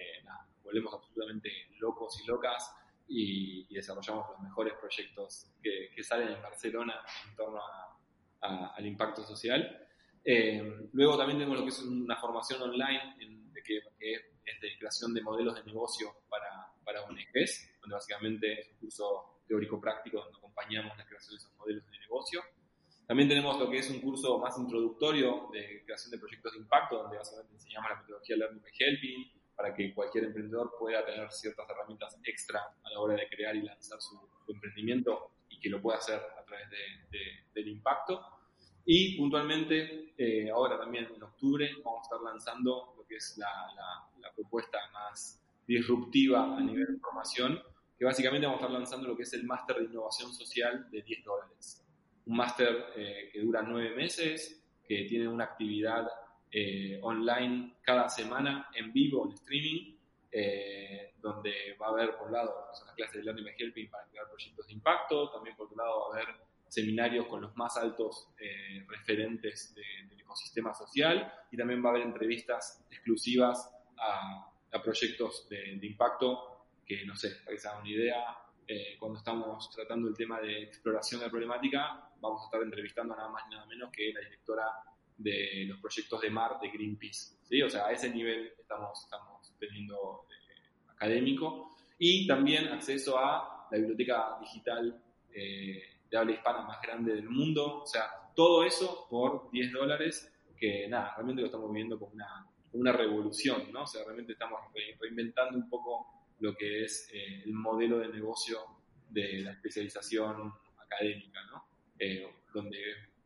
[SPEAKER 2] volvemos absolutamente locos y locas y, desarrollamos los mejores proyectos que, salen en Barcelona en torno al impacto social. Eh, luego también tenemos lo que es una formación online de que, es de creación de modelos de negocio para, para ONGs, donde básicamente es un curso teórico-práctico donde acompañamos la creación de esos modelos de negocio. También tenemos lo que es un curso más introductorio de creación de proyectos de impacto, donde básicamente enseñamos la metodología Learning by Helping, para que cualquier emprendedor pueda tener ciertas herramientas extra a la hora de crear y lanzar su, emprendimiento y que lo pueda hacer a través del impacto. Y puntualmente, eh, ahora también en octubre, vamos a estar lanzando lo que es la, propuesta más disruptiva a nivel de formación, que básicamente vamos a estar lanzando lo que es el máster de innovación social de 10 dólares. Un máster eh, que dura nueve meses, que tiene una actividad eh, online cada semana en vivo, en streaming, eh, donde va a haber, por un lado, las clases de Learning by Helping para crear proyectos de impacto, también por otro lado va a haber seminarios con los más altos eh, referentes del ecosistema social y también va a haber entrevistas exclusivas a, proyectos de, impacto que, no sé, para que se hagan una idea, cuando estamos tratando el tema de exploración de problemática, vamos a estar entrevistando nada más y nada menos que la directora de los proyectos de mar de Greenpeace. ¿sí? O sea, a ese nivel estamos, estamos teniendo eh, académico. Y también acceso a la biblioteca digital eh, de habla hispana más grande del mundo. O sea, todo eso por 10 dólares, que nada, realmente lo estamos viendo como una, una revolución, ¿no? O sea, realmente estamos reinventando un poco lo que es eh, el modelo de negocio de la especialización académica, ¿no? donde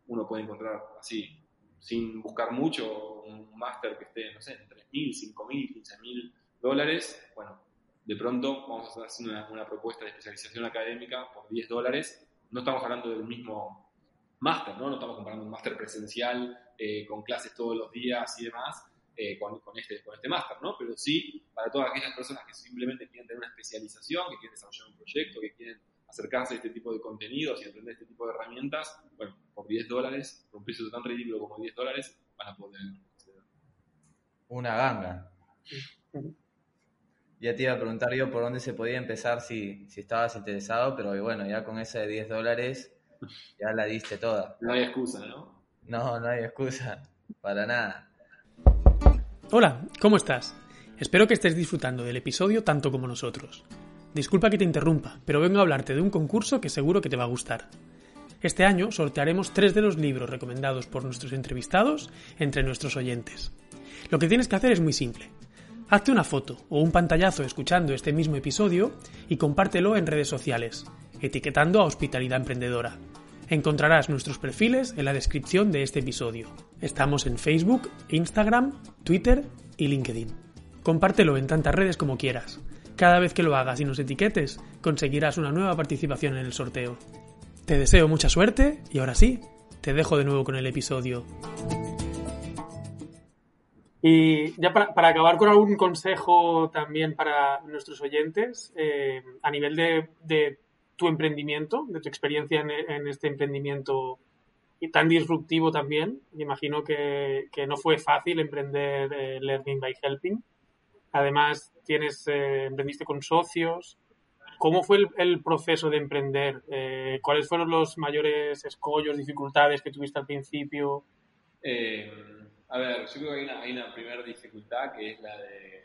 [SPEAKER 2] uno puede encontrar así sin buscar mucho, un máster que esté, no sé, en 3.000, 5.000, 15.000 dólares, bueno, de pronto vamos a estar haciendo una, propuesta de especialización académica por 10 dólares. No estamos hablando del mismo máster, ¿no? No estamos comparando un máster presencial eh, con clases todos los días y demás eh, con, con, este, con este máster, ¿no? Pero sí, para todas aquellas personas que simplemente quieren tener una especialización, que quieren desarrollar un proyecto, que quieren acercarse a este tipo de contenidos y aprender este tipo de herramientas, bueno, por 10 dólares, por un precio tan ridículo como 10 dólares, van a poder acceder.
[SPEAKER 1] Una ganga. Ya te iba a preguntar yo por dónde se podía empezar si, si estabas interesado, pero bueno, ya con esa de 10 dólares ya la diste toda.
[SPEAKER 2] No hay excusa, ¿no?
[SPEAKER 1] No, no hay excusa, para nada.
[SPEAKER 3] Hola, ¿cómo estás? Espero que estés disfrutando del episodio tanto como nosotros. Disculpa que te interrumpa, pero vengo a hablarte de un concurso que seguro que te va a gustar. Este año sortearemos tres de los libros recomendados por nuestros entrevistados entre nuestros oyentes. Lo que tienes que hacer es muy simple. Hazte una foto o un pantallazo escuchando este mismo episodio y compártelo en redes sociales, etiquetando a Hospitalidad Emprendedora. Encontrarás nuestros perfiles en la descripción de este episodio. Estamos en Facebook, Instagram, Twitter y LinkedIn. Compártelo en tantas redes como quieras. Cada vez que lo hagas y nos etiquetes, conseguirás una nueva participación en el sorteo. Te deseo mucha suerte y ahora sí, te dejo de nuevo con el episodio. Y ya para, acabar con algún consejo también para nuestros oyentes, eh, a nivel de, tu emprendimiento, de tu experiencia en, este emprendimiento tan disruptivo también, me imagino que, no fue fácil emprender eh, Learning by Helping. Además, tienes, eh, emprendiste con socios. ¿Cómo fue el, proceso de emprender? Eh, ¿Cuáles fueron los mayores escollos, dificultades que tuviste al principio?
[SPEAKER 2] Eh, a ver, yo creo que hay una, primera dificultad que es la de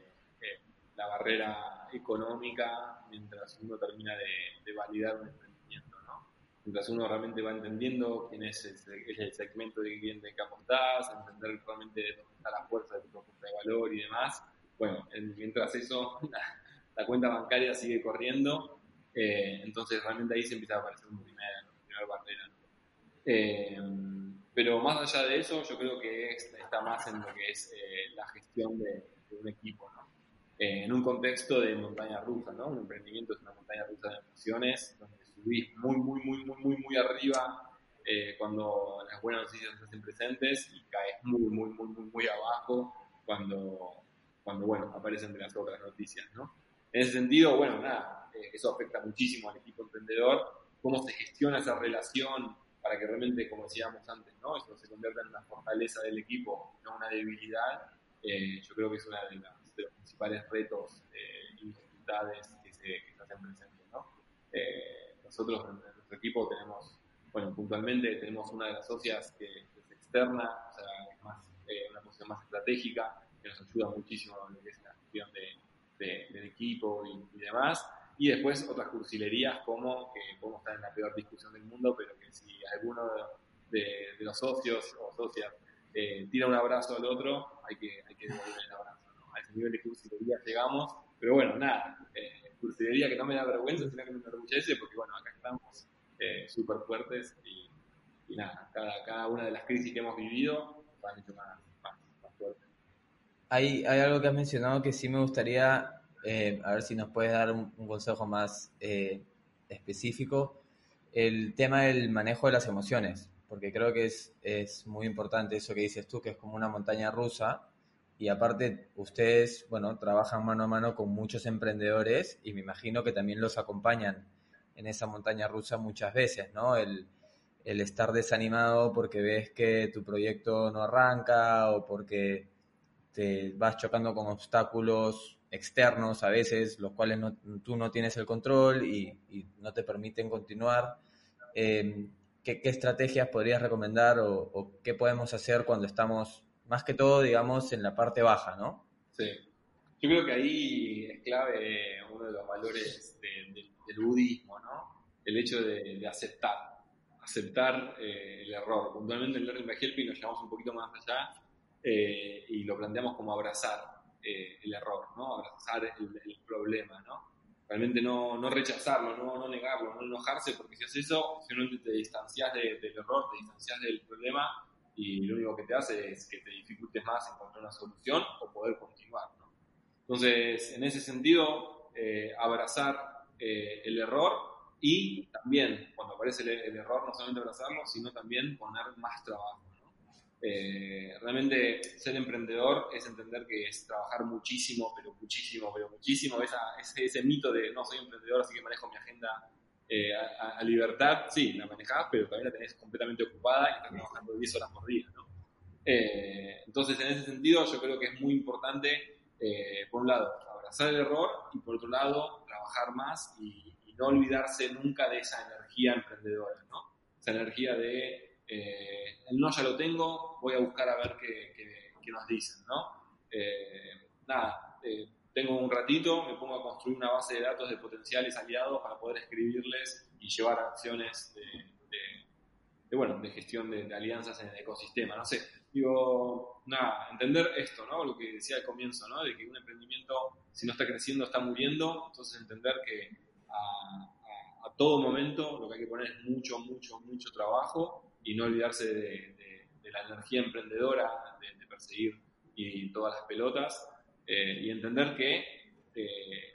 [SPEAKER 2] la barrera económica mientras uno termina de, validar un emprendimiento, ¿no? Mientras uno realmente va entendiendo quién es el, segmento de cliente que apuntás, entender realmente dónde está la fuerza de tu propuesta de valor y demás, bueno, mientras eso, la, cuenta bancaria sigue corriendo, eh, entonces realmente ahí se empieza a aparecer una primera, barrera. Eh, pero más allá de eso, yo creo que está más en lo que es eh, la gestión de, un equipo, ¿no? en un contexto de montaña rusa, ¿no? Un emprendimiento es una montaña rusa de emociones, donde subís muy, muy, muy, muy, muy, muy arriba cuando las buenas noticias se presentes y caes muy, muy, muy, muy, muy abajo cuando cuando, bueno, aparecen de las otras noticias, ¿no? En ese sentido, bueno, nada, eh, eso afecta muchísimo al equipo emprendedor, cómo se gestiona esa relación para que realmente, como decíamos antes, ¿no? Eso se convierta en una fortaleza del equipo, no una debilidad, eh, yo creo que es uno de, los principales retos eh, y dificultades que se, hacen presentes, nosotros en nuestro equipo tenemos, bueno, puntualmente tenemos una de las socias que, es externa, o sea, es más, una posición más estratégica, que nos ayuda muchísimo en lo que es gestión del equipo y, y demás y después otras cursilerías como que podemos estar en la peor discusión del mundo, pero que si alguno de, los socios o socias eh, tira un abrazo al otro, hay que, hay que devolver el abrazo. A ese nivel de cursilería llegamos, pero bueno, nada, eh, cursilería que no me da vergüenza, sino que me enorgullece, porque bueno, acá estamos eh, súper fuertes y, nada, cada, cada una de las crisis que hemos vivido han hecho más, más, más fuertes.
[SPEAKER 1] Hay, algo que has mencionado que sí me gustaría eh, a ver si nos puedes dar un, consejo más eh, específico, el tema del manejo de las emociones, porque creo que es, es muy importante eso que dices tú, que es como una montaña rusa, y aparte ustedes, bueno, trabajan mano a mano con muchos emprendedores y me imagino que también los acompañan en esa montaña rusa muchas veces, ¿no? El estar desanimado porque ves que tu proyecto no arranca o porque te vas chocando con obstáculos externos a veces, los cuales tú no tienes el control y, no te permiten continuar. Em, ¿qué, estrategias podrías recomendar o, qué podemos hacer cuando estamos, más que todo, digamos, en la parte baja, ¿no?
[SPEAKER 2] Sí. Yo creo que ahí es clave uno de los valores del budismo, ¿no? El hecho de, aceptar, aceptar eh, el error. Puntualmente en Learning by Helping nos llevamos un poquito más allá eh, y lo planteamos como abrazar eh, el error, ¿no? abrazar el, problema, ¿no? realmente no, no rechazarlo, no, no, negarlo, no enojarse, porque si haces eso, simplemente te distancias del error, te distancias del problema y lo único que te hace es que te dificultes más encontrar una solución o poder continuar. ¿no? Entonces, en ese sentido, eh, abrazar eh, el error y también, cuando aparece el, el, error, no solamente abrazarlo, sino también poner más trabajo. Eh, realmente ser emprendedor es entender que es trabajar muchísimo, pero muchísimo, pero muchísimo. Esa, ese, ese mito de no soy emprendedor, así que manejo mi agenda eh, a, libertad, sí, la manejás, pero también la tenés completamente ocupada y estás trabajando 10 horas por día. ¿no? Eh, entonces, en ese sentido, yo creo que es muy importante, por un lado, abrazar el error y por otro lado, trabajar más y, y no olvidarse nunca de esa energía emprendedora, ¿no? esa energía de eh, el no ya lo tengo, voy a buscar a ver qué, nos dicen, ¿no? Eh, nada, eh, tengo un ratito, me pongo a construir una base de datos de potenciales aliados para poder escribirles y llevar acciones de, bueno, de gestión de, alianzas en el ecosistema, no sé. Digo, nada, entender esto, ¿no? Lo que decía al comienzo, ¿no? De que un emprendimiento, si no está creciendo, está muriendo, entonces entender que a todo momento lo que hay que poner es mucho, mucho, mucho trabajo y no olvidarse de, la energía emprendedora, de, perseguir y todas las pelotas eh, y entender que eh,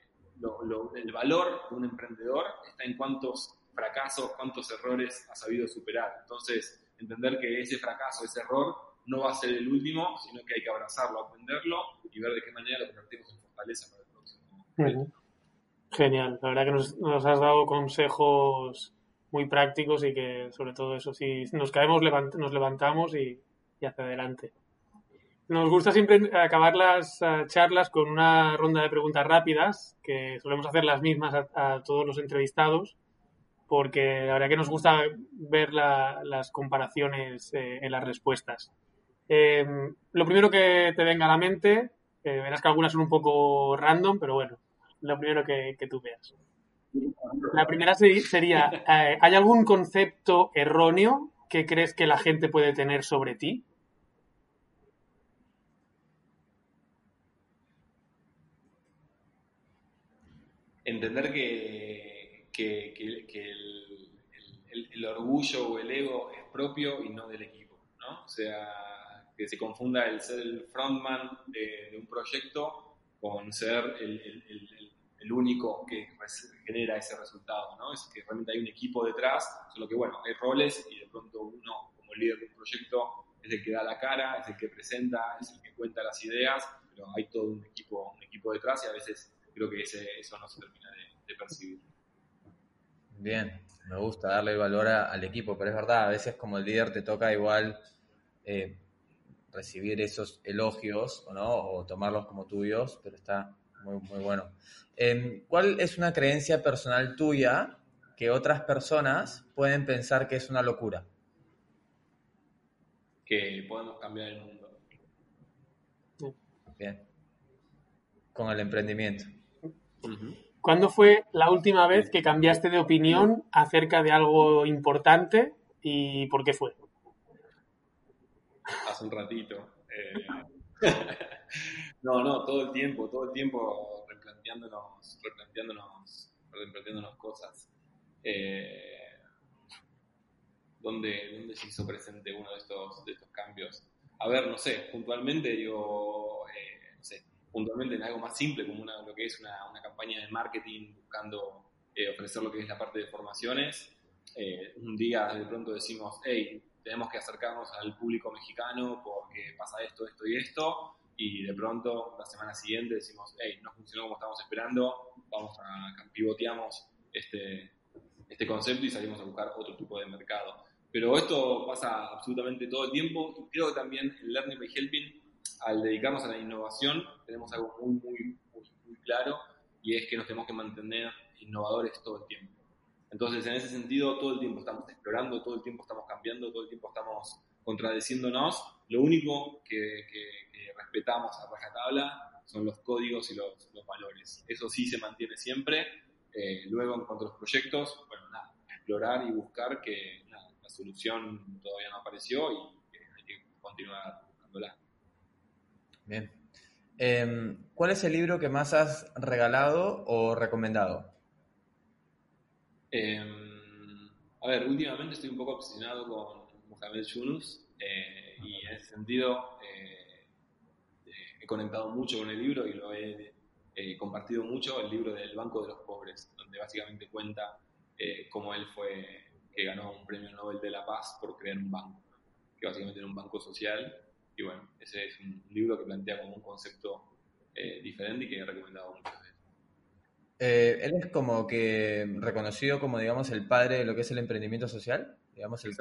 [SPEAKER 2] el valor de un emprendedor está en cuántos fracasos, cuántos errores ha sabido superar. Entonces, entender que ese fracaso, ese error, no va a ser el último, sino que hay que abrazarlo, aprenderlo y ver de qué manera lo convertimos en fortaleza para el próximo.
[SPEAKER 3] Genial, la verdad que nos, nos has dado consejos muy prácticos y que sobre todo eso, si nos caemos nos levantamos y, hacia adelante. Nos gusta siempre acabar las eh, charlas con una ronda de preguntas rápidas, que solemos hacer las mismas a, todos los entrevistados, porque la verdad que nos gusta ver las comparaciones eh, en las respuestas. Em, lo primero que te venga a la mente, eh, verás que algunas son un poco random, pero bueno, lo primero que tú veas. La primera sería, eh, ¿hay algún concepto erróneo que crees que la gente puede tener sobre ti?
[SPEAKER 2] Entender que, el, orgullo o el ego es propio y no del equipo, ¿no? O sea, que se confunda el ser el frontman de, un proyecto con ser el único que genera ese resultado, ¿no? Es que realmente hay un equipo detrás, solo que, bueno, hay roles y de pronto uno, como líder de un proyecto, es el que da la cara, es el que presenta, es el que cuenta las ideas, pero hay todo un equipo, un equipo detrás y a veces creo que eso no se termina de, percibir.
[SPEAKER 1] Bien, me gusta darle valor al equipo, pero es verdad, a veces como el líder te toca igual eh, recibir esos elogios ¿no? o tomarlos como tuyos, pero está muy, muy bueno. Em, ¿Cuál es una creencia personal tuya que otras personas pueden pensar que es una locura?
[SPEAKER 2] Que podemos cambiar el mundo.
[SPEAKER 1] Bien. Con el emprendimiento.
[SPEAKER 3] ¿Cuándo fue la última vez que cambiaste de opinión acerca de algo importante y por qué fue?
[SPEAKER 2] Hace un ratito. Eh, no, no, todo el tiempo, todo el tiempo replanteándonos, replanteándonos, replanteándonos cosas. Eh, ¿dónde, ¿Dónde se hizo presente uno de estos, de estos cambios? A ver, no sé, puntualmente digo, eh, no sé, puntualmente en algo más simple como una, lo que es una, una campaña de marketing buscando eh, ofrecer lo que es la parte de formaciones. un día de pronto decimos, hey, tenemos que acercarnos al público mexicano porque pasa esto, esto y esto, y de pronto la semana siguiente decimos, hey, no funcionó como estábamos esperando, vamos a pivoteamos este, este concepto y salimos a buscar otro tipo de mercado. Pero esto pasa absolutamente todo el tiempo y creo que también en Learning by Helping, al dedicarnos a la innovación, tenemos algo muy, muy, muy, muy claro y es que nos tenemos que mantener innovadores todo el tiempo. Entonces, en ese sentido, todo el tiempo estamos explorando, todo el tiempo estamos cambiando, todo el tiempo estamos contradeciéndonos. Lo único que, respetamos a rajatabla son los códigos y los, valores. Eso sí se mantiene siempre. Eh, luego, en cuanto a los proyectos, bueno, nada, explorar y buscar que la solución todavía no apareció y hay que continuar buscándola.
[SPEAKER 1] Bien. Em, ¿Cuál es el libro que más has regalado o recomendado?
[SPEAKER 2] Em, a ver, últimamente estoy un poco obsesionado con Mohamed Yunus eh, y en ese sentido eh, he conectado mucho con el libro y lo he compartido mucho, el libro del Banco de los Pobres, donde básicamente cuenta cómo él fue que ganó un premio Nobel de la Paz por crear un banco, que básicamente era un banco social. Y bueno, ese es un libro que plantea como un concepto diferente y que he recomendado mucho.
[SPEAKER 1] Eh, él es como que reconocido como, digamos, el padre de lo que es el emprendimiento social, digamos, el,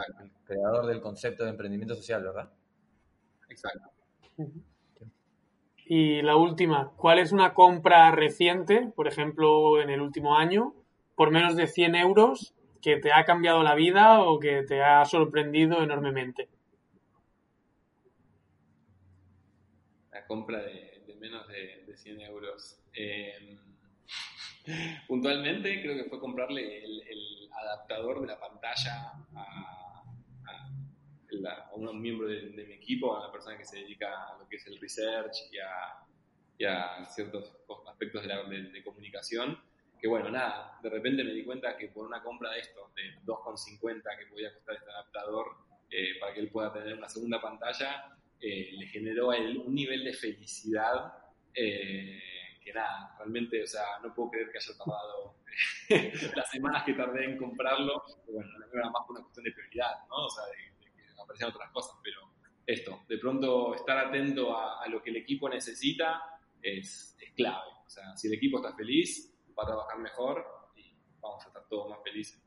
[SPEAKER 1] creador del concepto de emprendimiento social, ¿verdad?
[SPEAKER 2] Exacto.
[SPEAKER 3] Y la última, ¿cuál es una compra reciente, por ejemplo, en el último año, por menos de 100 euros, que te ha cambiado la vida o que te ha sorprendido enormemente?
[SPEAKER 2] La compra de, menos de, 100 euros. Eh, Puntualmente creo que fue comprarle el, adaptador de la pantalla a, un miembro de, mi equipo, a la persona que se dedica a lo que es el research y a, ciertos aspectos de, la, de, comunicación. Que bueno, nada, de repente me di cuenta que por una compra de esto, de 2,50 que podía costar este adaptador eh, para que él pueda tener una segunda pantalla, eh, le generó a él un nivel de felicidad. Eh, que nada, realmente, o sea, no puedo creer que haya tardado las semanas que tardé en comprarlo. Bueno, era más por una cuestión de prioridad, ¿no? O sea, de, aparecían otras cosas, pero esto, de pronto estar atento a, lo que el equipo necesita es, clave. O sea, si el equipo está feliz, va a trabajar mejor y vamos a estar todos más felices.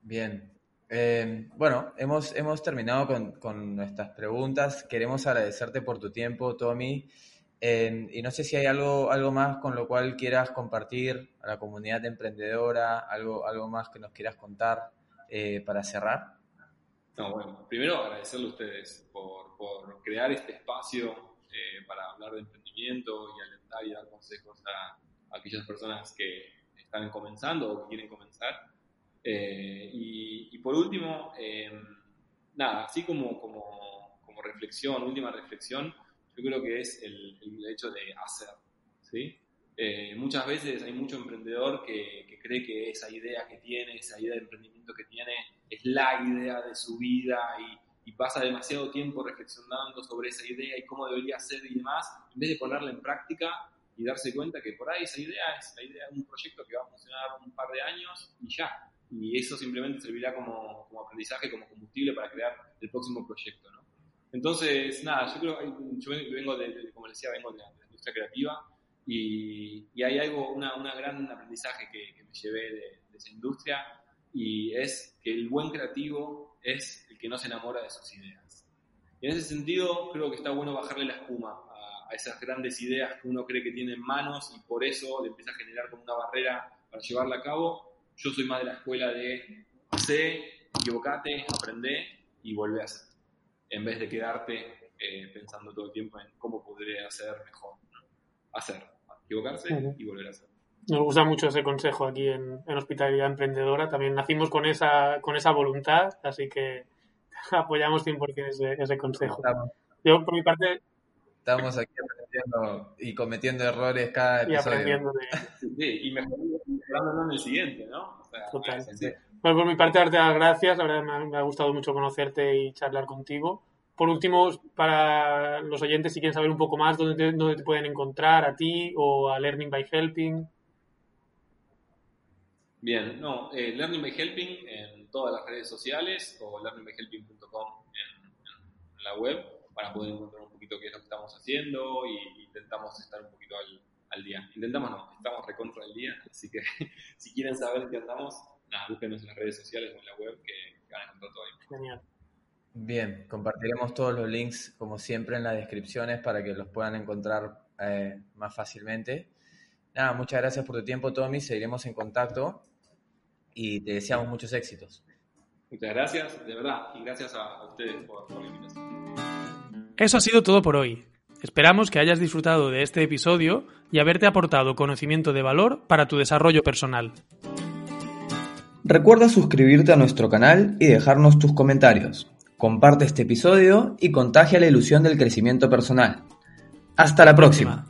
[SPEAKER 1] Bien. Eh, bueno, hemos, hemos terminado con, con nuestras preguntas. Queremos agradecerte por tu tiempo, Tommy y no sé si hay algo, algo más con lo cual quieras compartir a la comunidad emprendedora, algo, algo más que nos quieras contar eh, para cerrar.
[SPEAKER 2] No, bueno, primero agradecerle a ustedes por, por crear este espacio eh, para hablar de emprendimiento y alentar y dar consejos a, aquellas personas que están comenzando o que quieren comenzar. Eh, y, y, por último, em, nada, así como, como, como reflexión, última reflexión, yo creo que es el, hecho de hacer. ¿sí? Eh, muchas veces hay mucho emprendedor que, cree que esa idea que tiene, esa idea de emprendimiento que tiene, es la idea de su vida y, pasa demasiado tiempo reflexionando sobre esa idea y cómo debería ser y demás, en vez de ponerla en práctica y darse cuenta que por ahí esa idea es la idea de un proyecto que va a funcionar un par de años y ya. Y eso simplemente servirá como, como aprendizaje, como combustible para crear el próximo proyecto. ¿no? Entonces, nada, yo creo, yo vengo de, como decía, vengo de la, industria creativa y, hay algo, una, una gran aprendizaje que, me llevé de, esa industria y es que el buen creativo es el que no se enamora de sus ideas. Y en ese sentido, creo que está bueno bajarle la espuma a, esas grandes ideas que uno cree que tiene en manos y por eso le empieza a generar como una barrera para llevarla a cabo yo soy más de la escuela de hacer, equivocate, aprende y volver a hacer, en vez de quedarte eh, pensando todo el tiempo en cómo podría hacer mejor. Hacer, equivocarse y volver a hacer.
[SPEAKER 3] Nos gusta mucho ese consejo aquí en, Hospitalidad Emprendedora. También nacimos con esa, con esa voluntad, así que apoyamos 100% ese, ese consejo. Yo, por mi parte...
[SPEAKER 1] Estamos aquí aprendiendo y cometiendo errores cada episodio. Y aprendiendo
[SPEAKER 2] de... Sí, y mejorando en el siguiente, ¿no?
[SPEAKER 3] Total. Bueno, por mi parte, darte las gracias. La verdad, me ha, gustado mucho conocerte y charlar contigo. Por último, para los oyentes, si quieren saber un poco más, ¿dónde te, dónde te pueden encontrar a ti o a Learning by Helping?
[SPEAKER 2] Bien, no, eh, Learning by Helping en todas las redes sociales o learningbyhelping.com en, en, la web para poder encontrar un poquito qué es lo que estamos haciendo y intentamos estar un poquito al, al día. Intentamos no, estamos recontra al día, así que si quieren saber qué andamos, nada, búsquenos en las redes sociales o en la web que, van a encontrar todo ahí.
[SPEAKER 3] Genial.
[SPEAKER 1] Bien, compartiremos todos los links como siempre en las descripciones para que los puedan encontrar eh, más fácilmente. Nada, muchas gracias por tu tiempo, Tommy. Seguiremos en contacto y te deseamos muchos éxitos.
[SPEAKER 2] Muchas gracias, de verdad, y gracias a ustedes por, por la invitación.
[SPEAKER 3] Eso ha sido todo por hoy. Esperamos que hayas disfrutado de este episodio y haberte aportado conocimiento de valor para tu desarrollo personal.
[SPEAKER 1] Recuerda suscribirte a nuestro canal y dejarnos tus comentarios. Comparte este episodio y contagia la ilusión del crecimiento personal. Hasta la próxima.